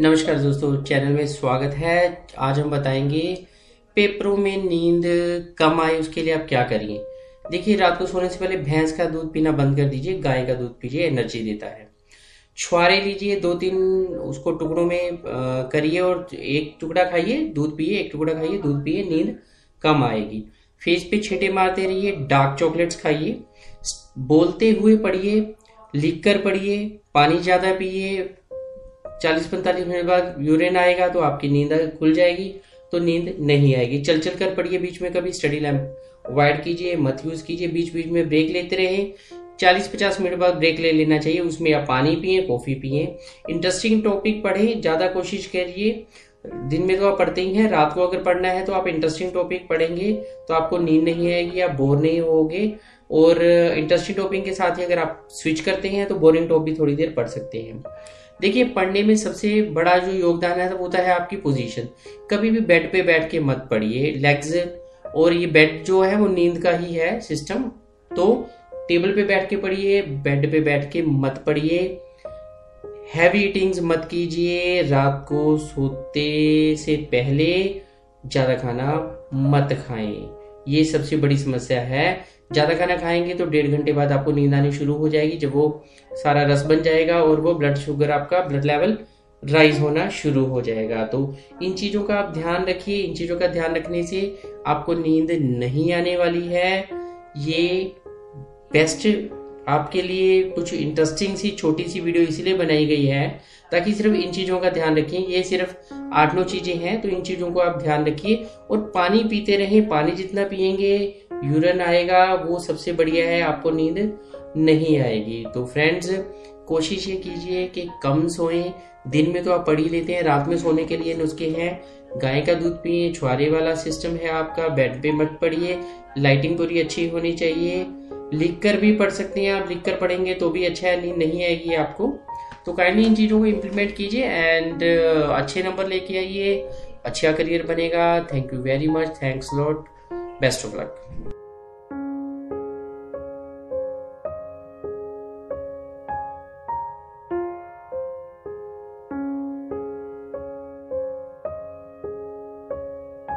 नमस्कार दोस्तों, चैनल में स्वागत है। आज हम बताएँगे पेपरों में नींद कम आए, उसके लिए आप क्या करिए देखिए, रात को सोने से पहले भैंस का दूध पीना बंद कर दीजिए, गाय का दूध पीजिए, एनर्जी देता है। छुआरे लीजिए, दो तीन उसको टुकड़ों में करिए और एक टुकड़ा खाइए, दूध पिए एक टुकड़ा खाइए, दूध पिए नींद कम आएगी। फेस पे छींटे मारते रहिए, डार्क चॉकलेट्स खाइए, बोलते हुए पढ़िए लिख कर पढ़िए, पानी ज़्यादा पिए चालीस पैंतालीस मिनट बाद यूरिन आएगा तो आपकी नींद खुल जाएगी तो नींद नहीं आएगी। चल चल कर पढ़िए बीच में कभी, स्टडी लैम्प अवॉइड कीजिए, मत यूज़ कीजिए बीच बीच में ब्रेक लेते रहे। चालीस पचास मिनट बाद ब्रेक ले लेना चाहिए, उसमें आप पानी पिए, कॉफ़ी पिए। इंटरेस्टिंग टॉपिक पढ़े, ज़्यादा कोशिश करिए। दिन में तो आप पढ़ते ही हैं, रात को अगर पढ़ना है तो आप इंटरेस्टिंग टॉपिक पढ़ेंगे तो आपको नींद नहीं आएगी, आप बोर नहीं होगे। और इंटरेस्टिंग टॉपिक के साथ ही अगर आप स्विच करते हैं तो बोरिंग टॉपिक थोड़ी देर पढ़ सकते हैं। देखिए, पढ़ने में सबसे बड़ा जो योगदान है होता है आपकी पोजीशन कभी भी बेड पे बैठ के मत पढ़िए लेग्स और ये बेड जो है, वो नींद का ही है सिस्टम तो टेबल पे बैठ के पढ़िए बेड पे बैठ के मत पढ़िए। हैवी ईटिंग्स मत कीजिए। रात को सोते से पहले ज़्यादा खाना मत खाएँ। ये सबसे बड़ी समस्या है। ज़्यादा खाना खाएँगे तो डेढ़ घंटे बाद आपको नींद आनी शुरू हो जाएगी, जब वो सारा रस बन जाएगा और वो ब्लड शुगर आपका ब्लड लेवल राइज होना शुरू हो जाएगा। तो इन चीज़ों का आप ध्यान रखिए। इन चीज़ों का ध्यान रखने से आपको नींद नहीं आने वाली है। ये बेस्ट आपके लिए कुछ इंटरेस्टिंग सी, छोटी सी वीडियो इसीलिए बनाई गई है, ताकि सिर्फ़ इन चीज़ों का ध्यान रखें। ये सिर्फ़ आठ नौ चीज़ें हैं तो इन चीज़ों को आप ध्यान रखिए और पानी पीते रहें। पानी जितना पियेंगे यूरन आएगा, वो सबसे बढ़िया है, आपको नींद नहीं आएगी। तो फ्रेंड्स कोशिश ये कीजिए कि कम सोएँ। दिन में तो आप पढ़ ही लेते हैं, रात में सोने के लिए नुस्खे हैं। गाय का दूध पिए, छुआरे वाला सिस्टम है आपका बेड पे मत पढ़िए लाइटिंग पूरी अच्छी होनी चाहिए। लिख कर भी पढ़ सकते हैं आप लिख कर पढ़ेंगे तो भी अच्छा नींद नहीं आएगी आपको। तो काइंडली इन चीज़ों को इम्प्लीमेंट कीजिए एंड अच्छे नंबर लेके आइए। अच्छा करियर बनेगा। Thank you very much thanks lot best of luck